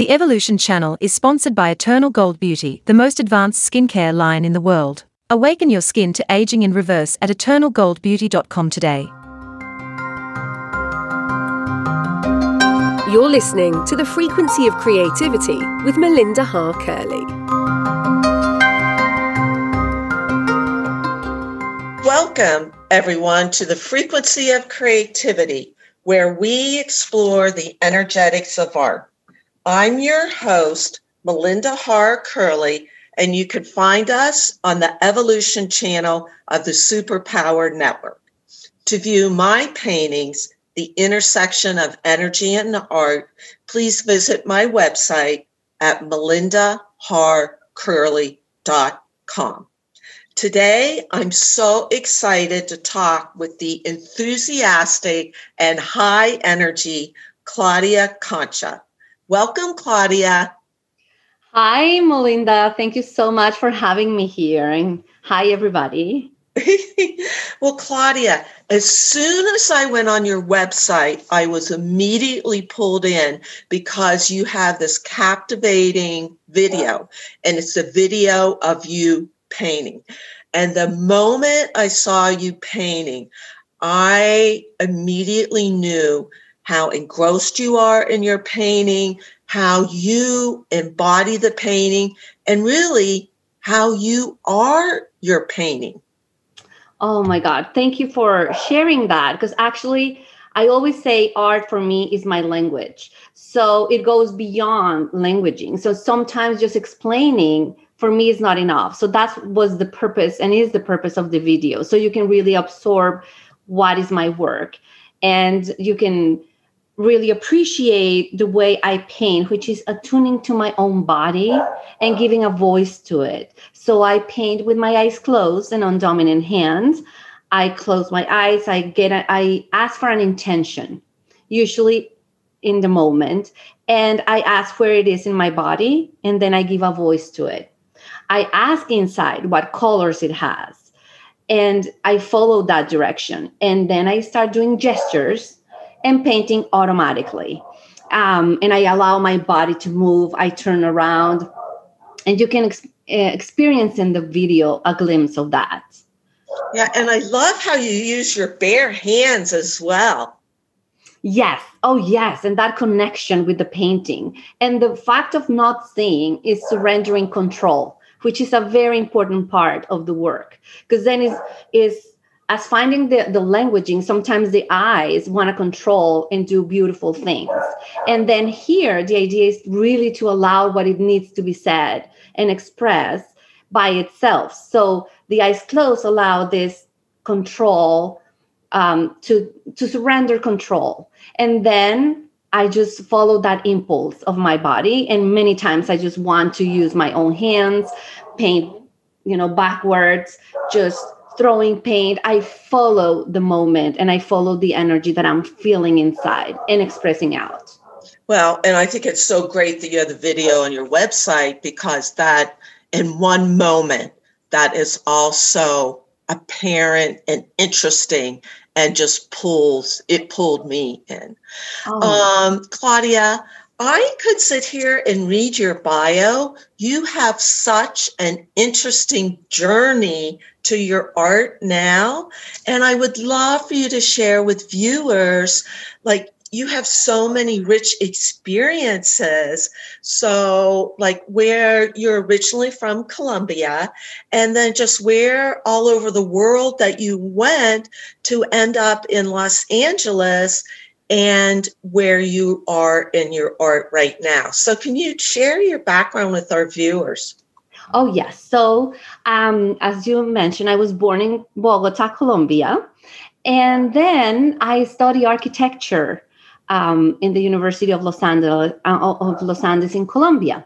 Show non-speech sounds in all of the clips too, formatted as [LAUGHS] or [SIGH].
The Evolution channel is sponsored by Eternal Gold Beauty, the most advanced skincare line in the world. Awaken your skin to aging in reverse at eternalgoldbeauty.com today. You're listening to The Frequency of Creativity with Melinda Har Curley. Welcome, everyone, to The Frequency of Creativity, where we explore the energetics of art. I'm your host, Melinda Har Curley, and you can find us on the Evolution channel of the Superpower Network. To view my paintings, the intersection of energy and art, please visit my website at melindaharcurley.com. Today, I'm so excited to talk with the enthusiastic and high energy Claudia Concha. Welcome, Claudia. Hi, Melinda. Thank you so much for having me here. And hi, everybody. [LAUGHS] well, Claudia, as soon as I went on your website, I was immediately pulled in because you have this captivating video, and it's a video of you painting. And the moment I saw you painting, I immediately knew how engrossed you are in your painting, how you embody the painting, and really how you are your painting. Oh my God. Thank you for sharing that. Because actually, I always say art for me is my language. So it goes beyond languaging. So sometimes just explaining for me is not enough. So that was the purpose and is the purpose of the video. So you can really absorb what is my work and you can really appreciate the way I paint, which is attuning to my own body and giving a voice to it. So I paint with my eyes closed and on dominant hands. I close my eyes. I get. A, I ask for an intention, usually in the moment, and I ask where it is in my body, and then I give a voice to it. I ask inside what colors it has, and I follow that direction, and then I start doing gestures and painting automatically. Um, and I allow my body to move. I turn around, and you can ex- eh, experience in the video a glimpse of that. Yeah, and I love how you use your bare hands as well. Yes. Oh, yes. And that connection with the painting. And the fact of not seeing is surrendering control, which is a very important part of the work. Because then is is as finding the, the languaging, sometimes the eyes want to control and do beautiful things. And then here, the idea is really to allow what it needs to be said and expressed by itself. So the eyes closed allow this control um, to, to surrender control. And then I just follow that impulse of my body. And many times I just want to use my own hands, paint, you know, backwards, just throwing paint, I follow the moment and I follow the energy that I'm feeling inside and expressing out. Well, and I think it's so great that you have the video on your website because that in one moment that is also apparent and interesting and just pulls it pulled me in. Oh. Um, Claudia, I could sit here and read your bio. You have such an interesting journey to your art now. And I would love for you to share with viewers, like, you have so many rich experiences. So, like where you're originally from Colombia, and then just where all over the world that you went to end up in Los Angeles and where you are in your art right now. So, can you share your background with our viewers? Oh, yes. So, um, as you mentioned, I was born in Bogota, Colombia. And then I studied architecture um, in the University of Los Andes, uh, of Los Andes in Colombia.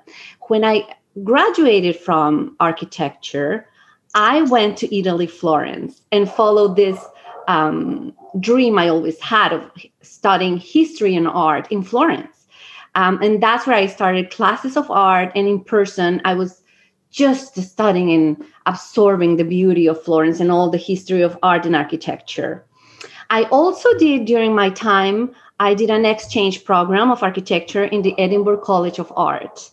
When I graduated from architecture, I went to Italy, Florence, and followed this um, dream I always had of studying history and art in Florence. Um, and that's where I started classes of art. And in person, I was just studying and absorbing the beauty of Florence and all the history of art and architecture. I also did during my time I did an exchange program of architecture in the Edinburgh College of Art.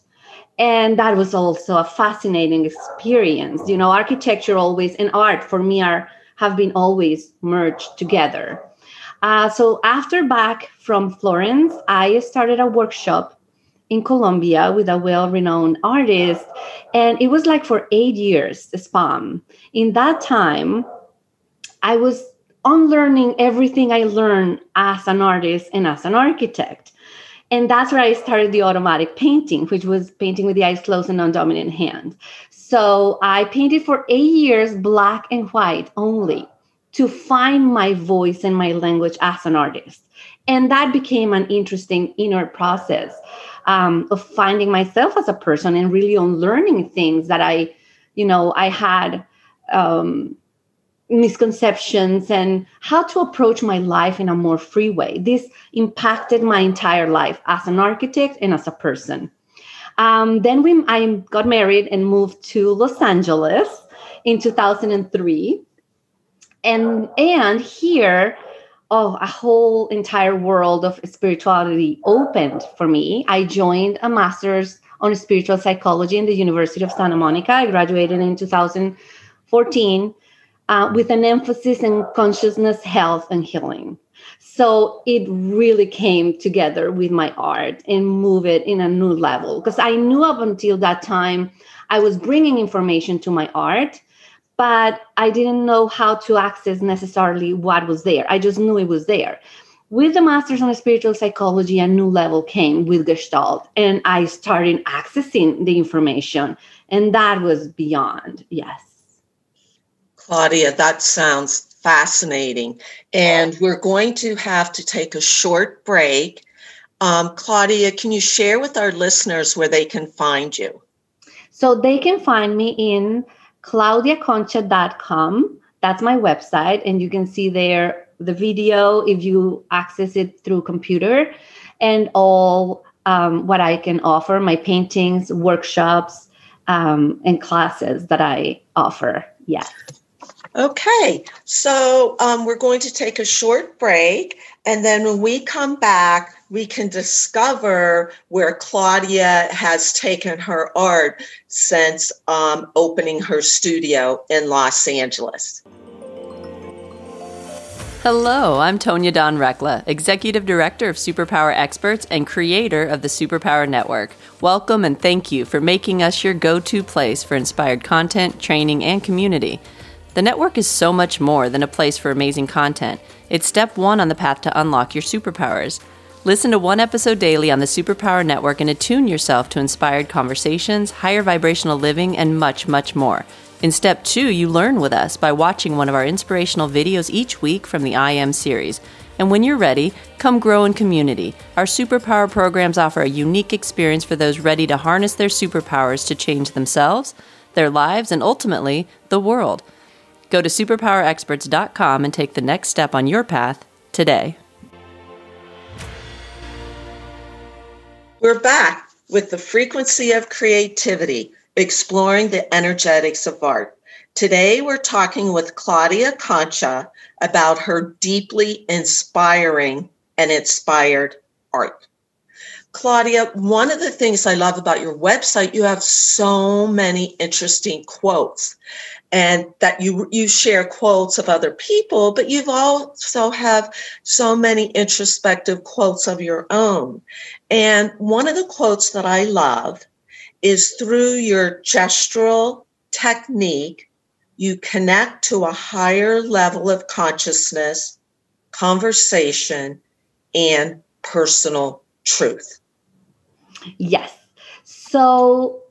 And that was also a fascinating experience. You know, architecture always and art for me are have been always merged together. Uh, so after back from Florence, I started a workshop in Colombia with a well-renowned artist, and it was like for eight years, span. In that time, I was unlearning everything I learned as an artist and as an architect. And that's where I started the automatic painting, which was painting with the eyes closed and non-dominant hand. So I painted for eight years, black and white only, to find my voice and my language as an artist. And that became an interesting inner process um, of finding myself as a person and really unlearning things that I, you know, I had um, misconceptions and how to approach my life in a more free way. This impacted my entire life as an architect and as a person. Um, then we, I got married and moved to Los Angeles in 2003. And, and here, oh, a whole entire world of spirituality opened for me. I joined a master's on spiritual psychology in the University of Santa Monica. I graduated in 2014 uh, with an emphasis in consciousness, health, and healing. So it really came together with my art and move it in a new level because I knew up until that time I was bringing information to my art, but I didn't know how to access necessarily what was there. I just knew it was there. With the master's on spiritual psychology, a new level came with Gestalt, and I started accessing the information, and that was beyond, yes. Claudia, that sounds fascinating. And we're going to have to take a short break. Um, Claudia, can you share with our listeners where they can find you? So they can find me in claudiaconcha.com. That's my website. And you can see there the video if you access it through computer and all um, what I can offer, my paintings, workshops, um, and classes that I offer. Yes. Okay, so um, we're going to take a short break. And then when we come back, we can discover where Claudia has taken her art since um, opening her studio in Los Angeles. Hello, I'm Tonya Dawn Recla, Executive Director of Superpower Experts and creator of the Superpower Network. Welcome and thank you for making us your go to place for inspired content, training, and community. The network is so much more than a place for amazing content. It's step one on the path to unlock your superpowers. Listen to one episode daily on the Superpower Network and attune yourself to inspired conversations, higher vibrational living, and much, much more. In step two, you learn with us by watching one of our inspirational videos each week from the I Am series. And when you're ready, come grow in community. Our superpower programs offer a unique experience for those ready to harness their superpowers to change themselves, their lives, and ultimately, the world. Go to superpowerexperts.com and take the next step on your path today. We're back with the frequency of creativity, exploring the energetics of art. Today, we're talking with Claudia Concha about her deeply inspiring and inspired art. Claudia, one of the things I love about your website, you have so many interesting quotes and that you you share quotes of other people but you've also have so many introspective quotes of your own. And one of the quotes that i love is through your gestural technique you connect to a higher level of consciousness conversation and personal truth. Yes. So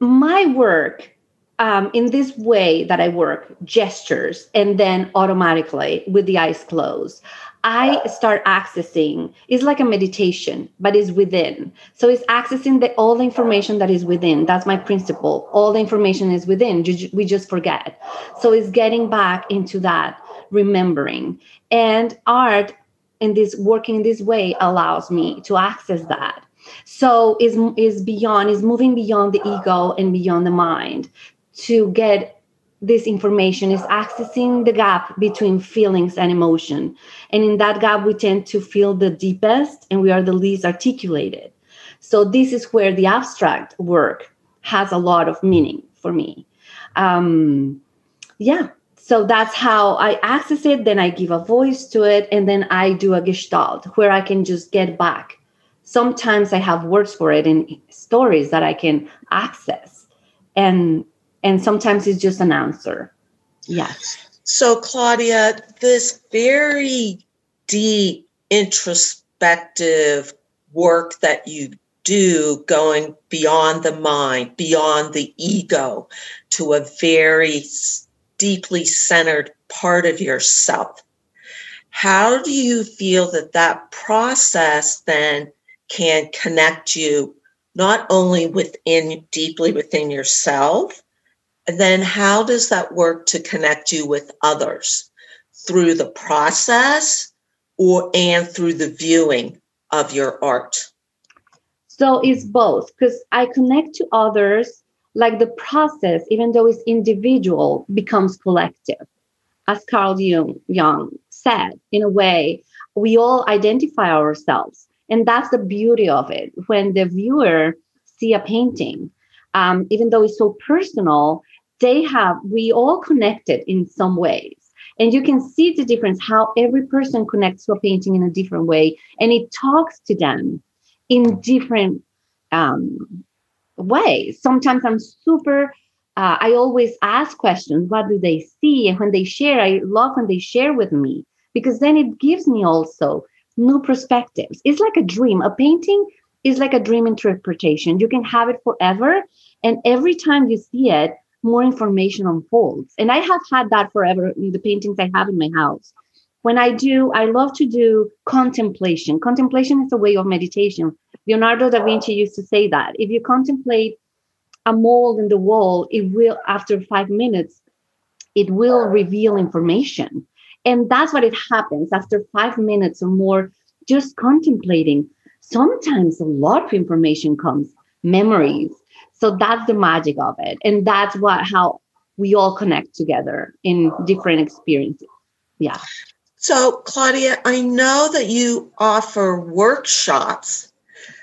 my work um, in this way that I work, gestures, and then automatically with the eyes closed, I start accessing. It's like a meditation, but it's within. So it's accessing the all the information that is within. That's my principle. All the information is within. We just forget. So it's getting back into that remembering. And art in this working this way allows me to access that so is is beyond is moving beyond the ego and beyond the mind to get this information is accessing the gap between feelings and emotion. And in that gap, we tend to feel the deepest and we are the least articulated. So, this is where the abstract work has a lot of meaning for me. Um, yeah, so that's how I access it. Then I give a voice to it, and then I do a gestalt where I can just get back. Sometimes I have words for it in stories that I can access, and and sometimes it's just an answer. Yes. So Claudia, this very deep introspective work that you do going beyond the mind, beyond the ego to a very deeply centered part of yourself. How do you feel that that process then can connect you not only within deeply within yourself, then how does that work to connect you with others through the process or and through the viewing of your art? So it's both because I connect to others like the process, even though it's individual, becomes collective. As Carl Jung, Jung said, in a way, we all identify ourselves. And that's the beauty of it. When the viewer see a painting, um, even though it's so personal, they have, we all connected in some ways. And you can see the difference how every person connects to a painting in a different way. And it talks to them in different um, ways. Sometimes I'm super, uh, I always ask questions what do they see? And when they share, I love when they share with me because then it gives me also new perspectives. It's like a dream. A painting is like a dream interpretation. You can have it forever. And every time you see it, more information unfolds. And I have had that forever in the paintings I have in my house. When I do, I love to do contemplation. Contemplation is a way of meditation Leonardo da Vinci used to say that if you contemplate a mold in the wall, it will, after five minutes, it will reveal information. And that's what it happens after five minutes or more, just contemplating. Sometimes a lot of information comes, memories. So that's the magic of it. And that's what how we all connect together in different experiences. Yeah. So, Claudia, I know that you offer workshops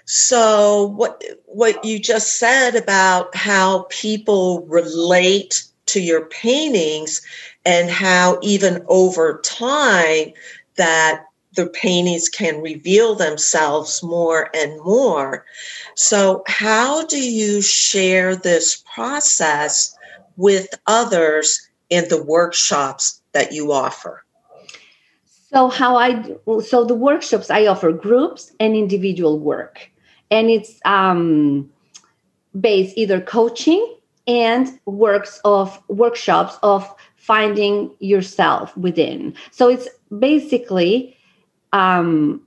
so what what you just said about how people relate to your paintings and how even over time that the paintings can reveal themselves more and more. So how do you share this process with others in the workshops that you offer? So how I so the workshops I offer groups and individual work and it's um, based either coaching and works of workshops of finding yourself within so it's basically um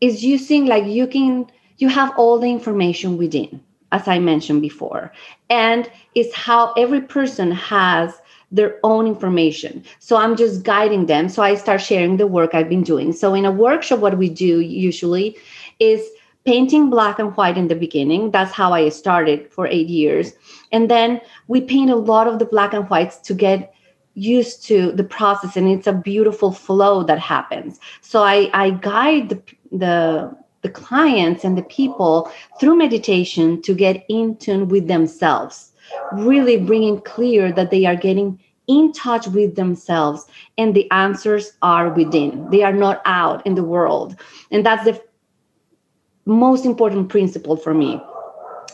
is using like you can you have all the information within as i mentioned before and it's how every person has their own information so i'm just guiding them so i start sharing the work i've been doing so in a workshop what we do usually is painting black and white in the beginning. That's how I started for eight years. And then we paint a lot of the black and whites to get used to the process and it's a beautiful flow that happens. So i i guide the the the clients and the people through meditation to get in tune with themselves really bringing clear that they are getting in touch with themselves and the answers are within. They are not out in the world. And that's the most important principle for me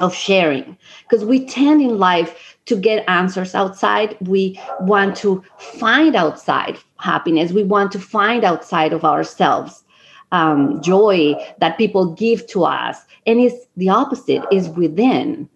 of sharing. Because we tend in life to get answers outside. We want to find outside happiness. We want to find outside of ourselves um, joy that people give to us. And it's the opposite is within.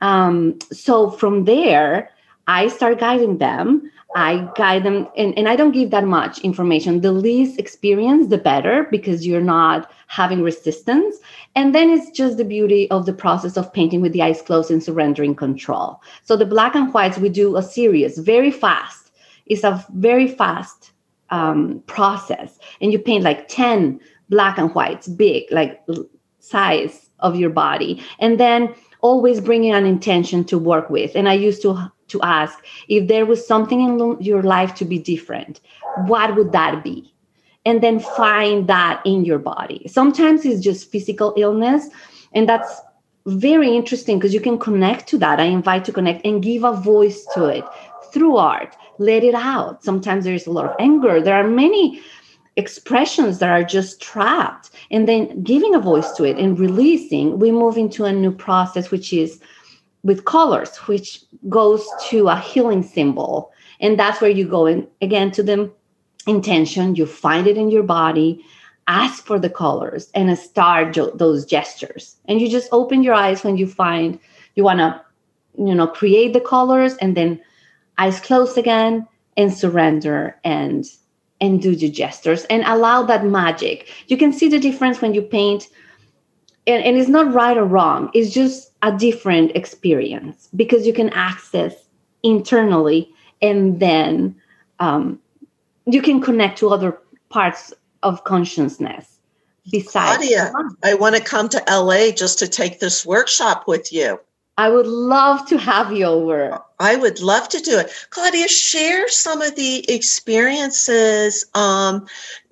Um, so from there i start guiding them. I guide them, and, and I don't give that much information. The least experience, the better, because you're not having resistance. And then it's just the beauty of the process of painting with the eyes closed and surrendering control. So the black and whites, we do a series very fast. It's a very fast um, process. And you paint like 10 black and whites, big, like size of your body. And then always bringing an intention to work with. And I used to to ask if there was something in your life to be different, what would that be? And then find that in your body. Sometimes it's just physical illness, and that's very interesting because you can connect to that. I invite to connect and give a voice to it through art. Let it out. Sometimes there's a lot of anger. There are many expressions that are just trapped. And then giving a voice to it and releasing, we move into a new process, which is with colors, which goes to a healing symbol. And that's where you go in again to the intention, you find it in your body, ask for the colors, and start jo- those gestures. And you just open your eyes when you find you want to, you know, create the colors and then eyes closed again and surrender and and do the gestures and allow that magic. You can see the difference when you paint and, and it's not right or wrong it's just a different experience because you can access internally and then um, you can connect to other parts of consciousness besides Claudia, I want to come to LA just to take this workshop with you. I would love to have you over. I would love to do it. Claudia, share some of the experiences um,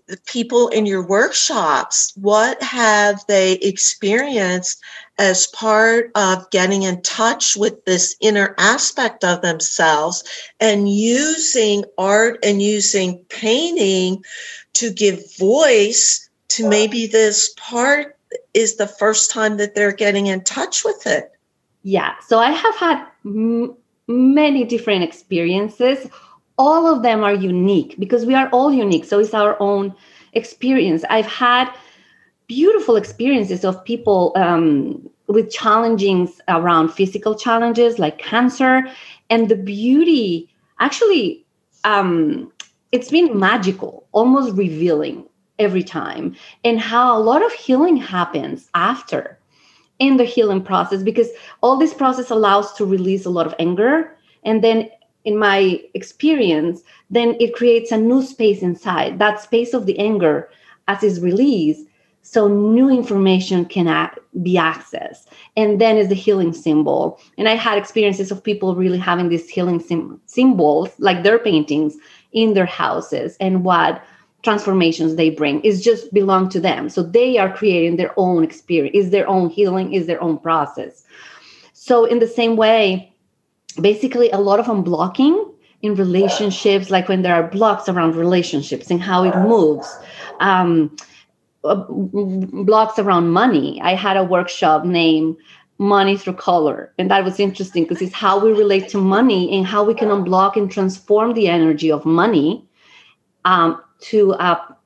the people in your workshops, what have they experienced as part of getting in touch with this inner aspect of themselves and using art and using painting to give voice to maybe this part is the first time that they're getting in touch with it? Yeah, so I have had m- many different experiences all of them are unique because we are all unique. So it's our own experience. I've had beautiful experiences of people um, with challengings around physical challenges like cancer. And the beauty, actually, um, it's been magical, almost revealing every time, and how a lot of healing happens after in the healing process because all this process allows to release a lot of anger and then in my experience, then it creates a new space inside. That space of the anger, as is released, so new information can be accessed. And then is the healing symbol. And I had experiences of people really having these healing sim- symbols, like their paintings, in their houses, and what transformations they bring is just belong to them. So they are creating their own experience, is their own healing, is their own process. So in the same way, basically a lot of unblocking in relationships, like when there are blocks around relationships and how it moves. Um, blocks around money. I had a workshop named Money Through Color, and that was interesting because it's how we relate to money and how we can unblock and transform the energy of money um, to a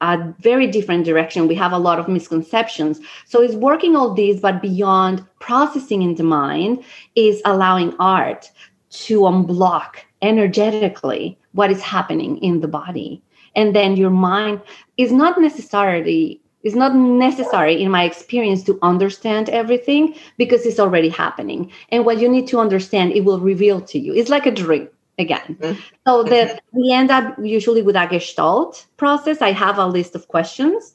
a very different direction. We have a lot of misconceptions. So it's working all these, but beyond processing in the mind is allowing art to unblock energetically what is happening in the body. And then your mind is not necessarily it's not necessary in my experience to understand everything because it's already happening and what you need to understand it will reveal to you it's like a dream again. Mm-hmm. So that we end up usually with a gestalt process. I have a list of questions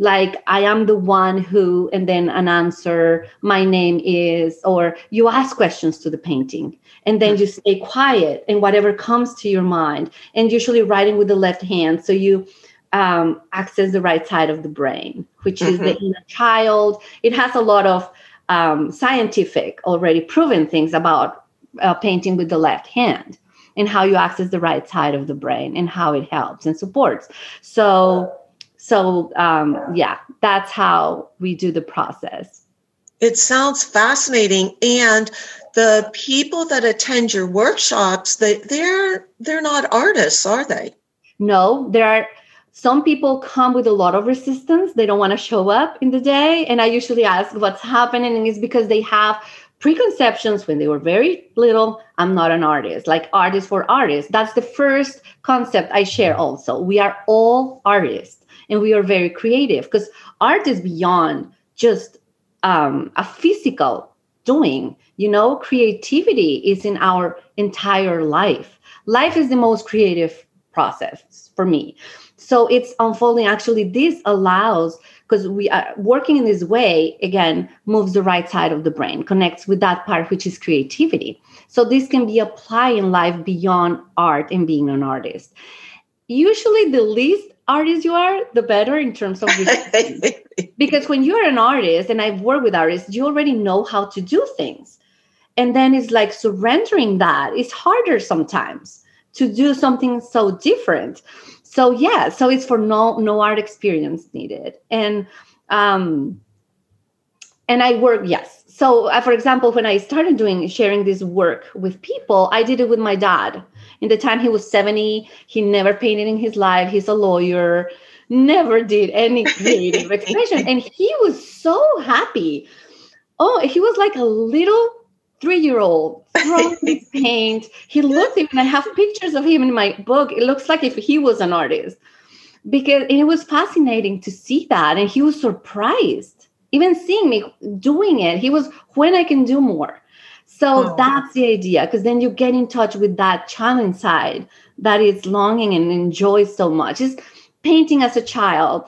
like I am the one who, and then an answer, my name is, or you ask questions to the painting and then you stay quiet and whatever comes to your mind. And usually writing with the left hand. So you um, access the right side of the brain, which mm-hmm. is the mm-hmm. inner child. It has a lot of um, scientific, already proven things about uh, painting with the left hand and how you access the right side of the brain and how it helps and supports. So, so um, yeah, that's how we do the process. It sounds fascinating, and the people that attend your workshops, they they're they're not artists, are they? No, there are some people come with a lot of resistance. They don't want to show up in the day. And i usually ask what's happening and it's because they have preconceptions when they were very little i'm not an artist like artist for artists. That's the first concept i share also. We are all artists and we are very creative because art is beyond just um, a physical doing you know? Creativity is in our entire life. Life is the most creative process for me. So it's unfolding. Actually this allows because we are working in this way again moves the right side of the brain connects with that part which is creativity. So this can be applied in life beyond art and being an artist. Usually the least artist you are the better in terms of [LAUGHS] because when you're an artist and i've worked with artists you already know how to do things. And then it's like surrendering that. Is harder sometimes to do something so different. So yeah so it's for no no art experience needed. And um and i work yes. So uh, for example when i started doing sharing this work with people i did it with my dad in the time he was 70 he never painted in his life he's a lawyer never did any creative [LAUGHS] expression and he was so happy oh he was like a little three year old throwing [LAUGHS] his paint. He looks even, I have pictures of him in my book. It looks like if he was an artist because it was fascinating to see that. And he was surprised, even seeing me doing it. He was, when I can do more. So oh. that's the idea, because then you get in touch with that child inside that is longing and enjoys so much. Is painting as a child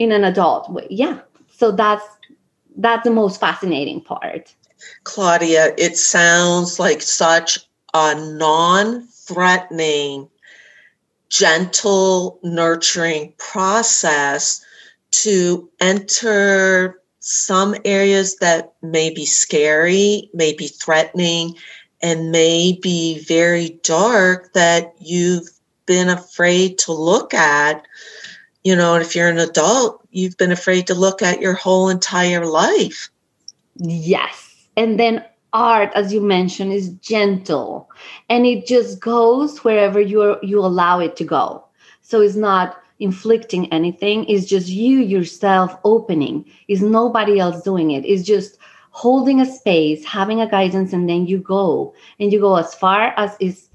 in an adult way. Yeah. So that's that's the most fascinating part. Claudia, it sounds like such a non threatening, gentle, nurturing process to enter some areas that may be scary, may be threatening, and may be very dark that you've been afraid to look at. You know, if you're an adult, you've been afraid to look at your whole entire life. Yes and then art as you mentioned is gentle and it just goes wherever you you allow it to go so it's not inflicting anything. It's just you yourself opening. Is nobody else doing it. It's just holding a space having a guidance and then you go. And you go as far as is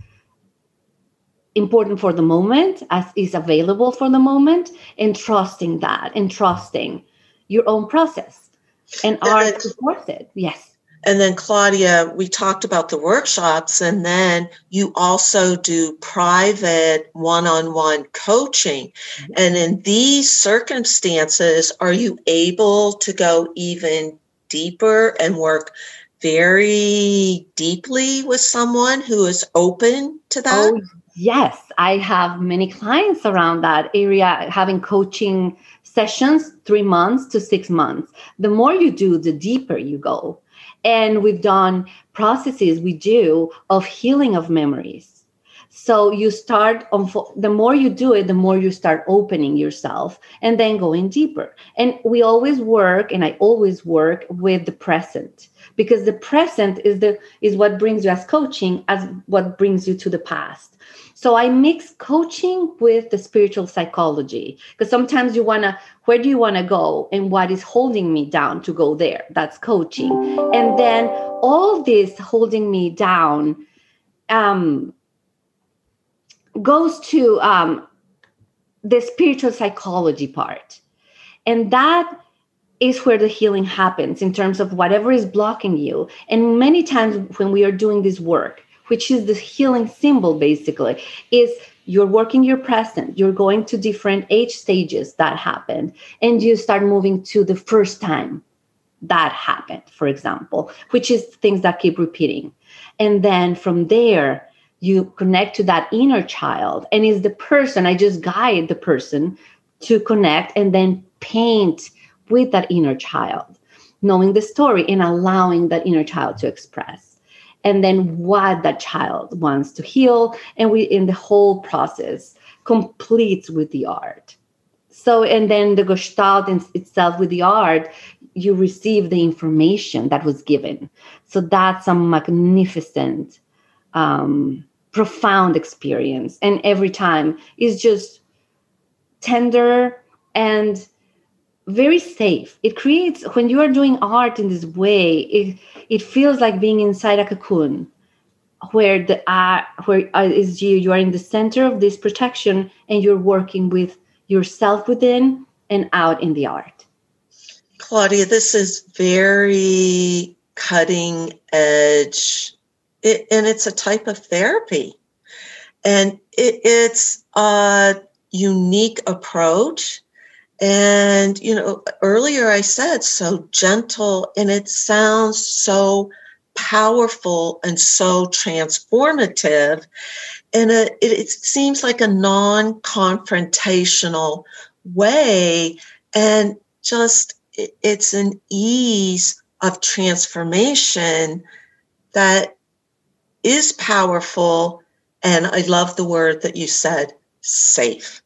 important for the moment as is available for the moment and trusting that and trusting your own process and art supports uh, it. Yes and then, Claudia, we talked about the workshops, and then you also do private one on one coaching. And in these circumstances, are you able to go even deeper and work very deeply with someone who is open to that? Oh, yes. I have many clients around that area having coaching sessions three months to six months. The more you do, the deeper you go and we've done processes we do of healing of memories. So you start on the more you do it the more you start opening yourself and then going deeper. And we always work and i always work with the present because the present is the is what brings you as coaching as what brings you to the past so I mix coaching with the spiritual psychology because sometimes you want to, where do you want to go and what is holding me down to go there? That's coaching. And then all this holding me down um, goes to um, the spiritual psychology part. And that is where the healing happens in terms of whatever is blocking you. And many times when we are doing this work, which is the healing symbol basically, is you're working your present, you're going to different age stages that happened, and you start moving to the first time that happened, for example, which is things that keep repeating. And then from there, you connect to that inner child, and is the person, I just guide the person to connect and then paint with that inner child, knowing the story and allowing that inner child to express and then what that child wants to heal. And we in the whole process completes with the art. So and then the gestalt in itself with the art you receive the information that was given. So that's a magnificent um, profound experience. And every time is just tender and very safe. It creates when you are doing art in this way, it it feels like being inside a cocoon, where the art where uh, is you you are in the center of this protection and you're working with yourself within and out in the art. Claudia, this is very cutting edge, it, and it's a type of therapy, and it, it's a unique approach. And, you know, earlier I said so gentle, and it sounds so powerful and so transformative. And it, it seems like a non confrontational way. And just it, it's an ease of transformation that is powerful. And I love the word that you said safe.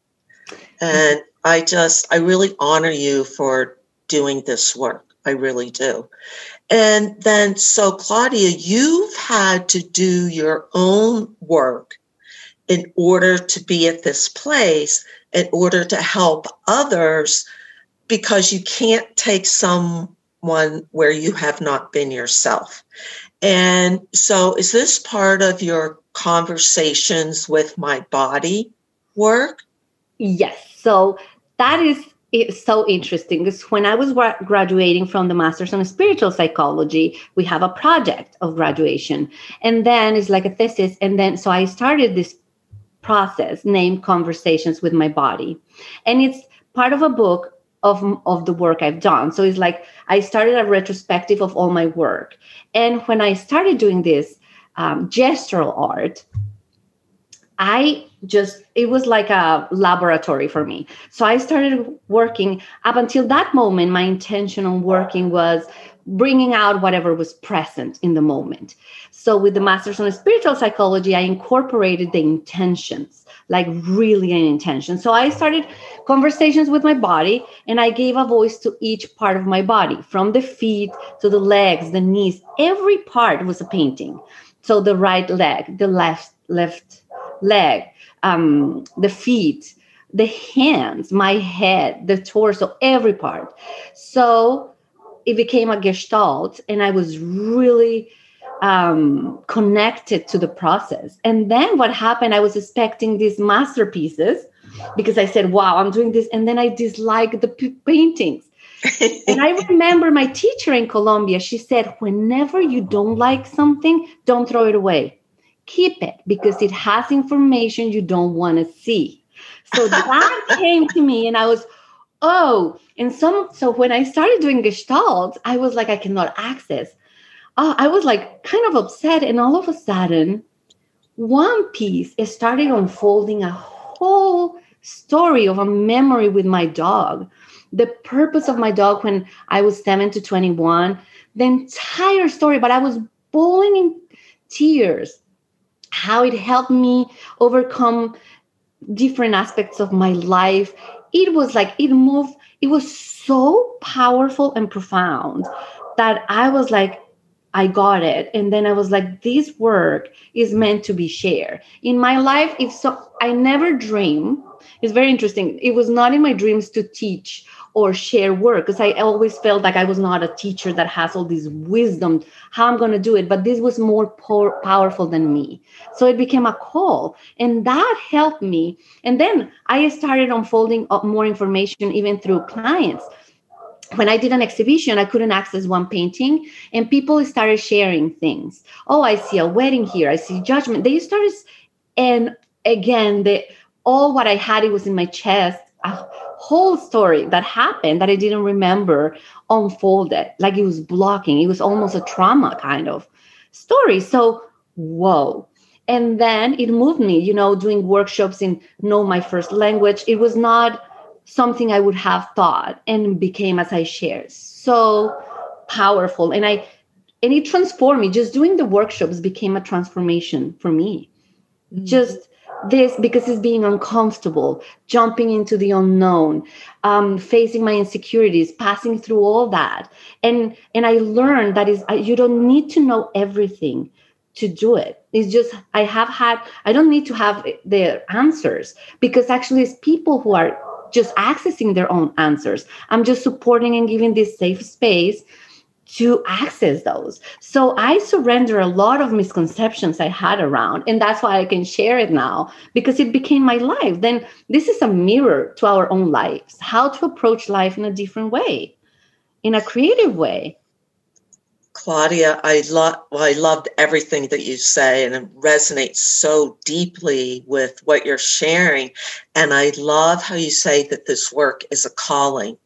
And I just, I really honor you for doing this work. I really do. And then, so Claudia, you've had to do your own work in order to be at this place, in order to help others, because you can't take someone where you have not been yourself. And so, is this part of your conversations with my body work? Yes. So, that is it's so interesting because when I was graduating from the Master's in Spiritual Psychology, we have a project of graduation. And then it's like a thesis. And then, so I started this process named Conversations with My Body. And it's part of a book of, of the work I've done. So it's like I started a retrospective of all my work. And when I started doing this um, gestural art, I just, it was like a laboratory for me. So I started working. Up until that moment, my intention on working was bringing out whatever was present in the moment. So with the Masters on Spiritual Psychology, I incorporated the intentions, like really an intention. So I started conversations with my body and I gave a voice to each part of my body, from the feet to the legs, the knees. Every part was a painting. So the right leg, the left left leg, um, the feet, the hands, my head, the torso, every part. So it became a gestalt, and I was really um, connected to the process. And then what happened, I was expecting these masterpieces because I said, wow, I'm doing this. And then I disliked the p- paintings. [LAUGHS] and I remember my teacher in Colombia, she said, whenever you don't like something, don't throw it away keep it because it has information you don't want to see. So [LAUGHS] that came to me, and I was, oh, and some. So when I started doing Gestalt, I was like, I cannot access. Oh, I was like kind of upset, and all of a sudden, one piece is starting unfolding a whole story of a memory with my dog. The purpose of my dog when I was seven to 21, the entire story, but I was bawling in tears how it helped me overcome different aspects of my life. It was like it moved, it was so powerful and profound that I was like, I got it. And then I was like, this work is meant to be shared. In my life, if so, I never dream. It's very interesting. It was not in my dreams to teach or share work because I always felt like I was not a teacher that has all this wisdom, how I'm going to do it. But this was more por- powerful than me. So it became a call. And that helped me. And then I started unfolding up more information even through clients when I did an exhibition, I couldn't access one painting, and people started sharing things. Oh, I see a wedding here. I see judgment. They started, and again, the all what I had it was in my chest, a whole story that happened that I didn't remember unfolded, like it was blocking. It was almost a trauma kind of story. So, whoa. And then it moved me, you know, doing workshops in Know My First Language. It was not something I would have thought and became as I shared. So powerful. And I, and it transformed me. Just doing the workshops became a transformation for me. Mm-hmm. Just this because it's being uncomfortable, jumping into the unknown, um, facing my insecurities, passing through all that, and and I learned that is you don't need to know everything to do it. It's just I have had I don't need to have the answers because actually it's people who are just accessing their own answers. I'm just supporting and giving this safe space to access those. So I surrender a lot of misconceptions I had around, and that's why I can share it now because it became my life. Then this is a mirror to our own lives, how to approach life in a different way, in a creative way. Claudia, I love well, I loved everything that you say and it resonates so deeply with what you're sharing. And I love how you say that this work is a calling.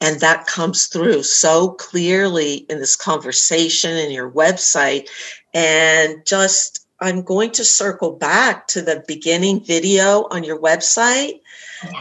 And that comes through so clearly in this conversation in your website. And just I'm going to circle back to the beginning video on your website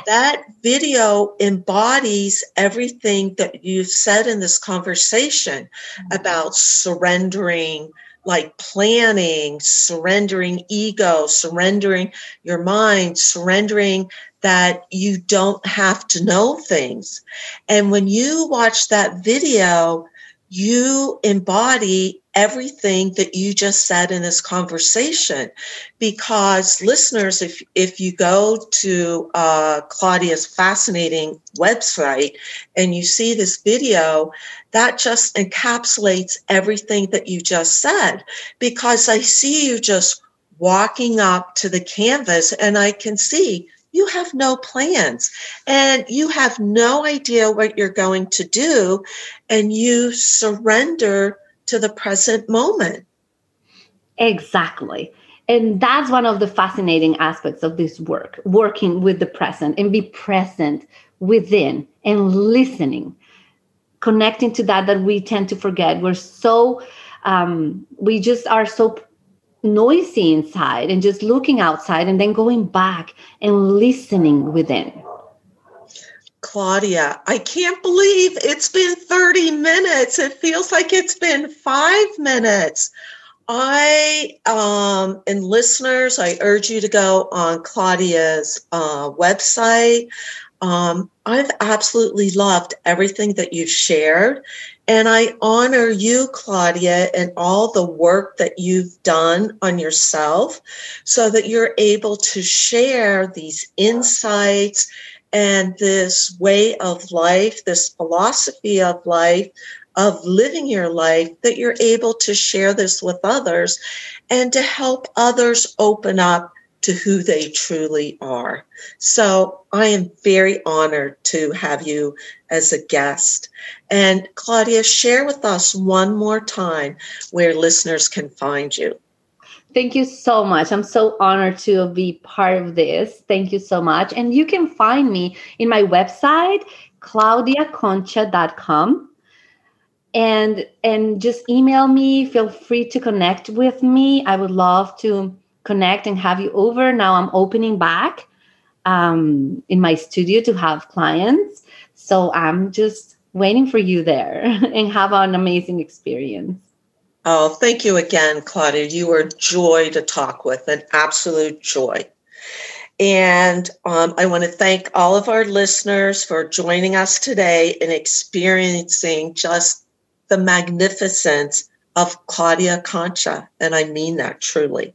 that video embodies everything that you've said in this conversation mm-hmm. about surrendering, like planning, surrendering ego, surrendering your mind, surrendering that you don't have to know things. And when you watch that video, you embody everything that you just said in this conversation because listeners if if you go to uh, claudia's fascinating website and you see this video that just encapsulates everything that you just said because i see you just walking up to the canvas and i can see you have no plans and you have no idea what you're going to do and you surrender to the present moment. Exactly. And that's one of the fascinating aspects of this work, working with the present and be present within and listening, connecting to that that we tend to forget. We're so, um, we just are so noisy inside and just looking outside and then going back and listening within. Claudia, I can't believe it's been 30 minutes. It feels like it's been five minutes. I, um, and listeners, I urge you to go on Claudia's uh, website. Um, I've absolutely loved everything that you've shared. And I honor you, Claudia, and all the work that you've done on yourself so that you're able to share these insights and this way of life, this philosophy of life, of living your life, that you're able to share this with others and to help others open up to who they truly are. So I am very honored to have you as a guest. And Claudia, share with us one more time where listeners can find you. Thank you so much. I'm so honored to be part of this. Thank you so much. And you can find me in my website, claudiaconcha.com. And and just email me. Feel free to connect with me. I would love to connect and have you over. Now I'm opening back um, in my studio to have clients. So I'm just waiting for you there [LAUGHS] and have an amazing experience. Oh, thank you again, Claudia. You were joy to talk with, an absolute joy. And um, I want to thank all of our listeners for joining us today and experiencing just the magnificence of Claudia Concha. And I mean that truly.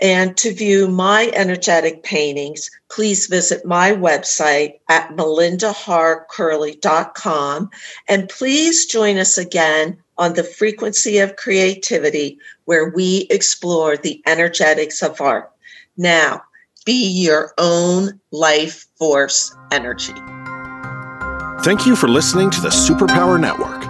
And to view my energetic paintings, please visit my website at melindaharcurley.com. And please join us again on the frequency of creativity, where we explore the energetics of art. Now, be your own life force energy. Thank you for listening to the Superpower Network.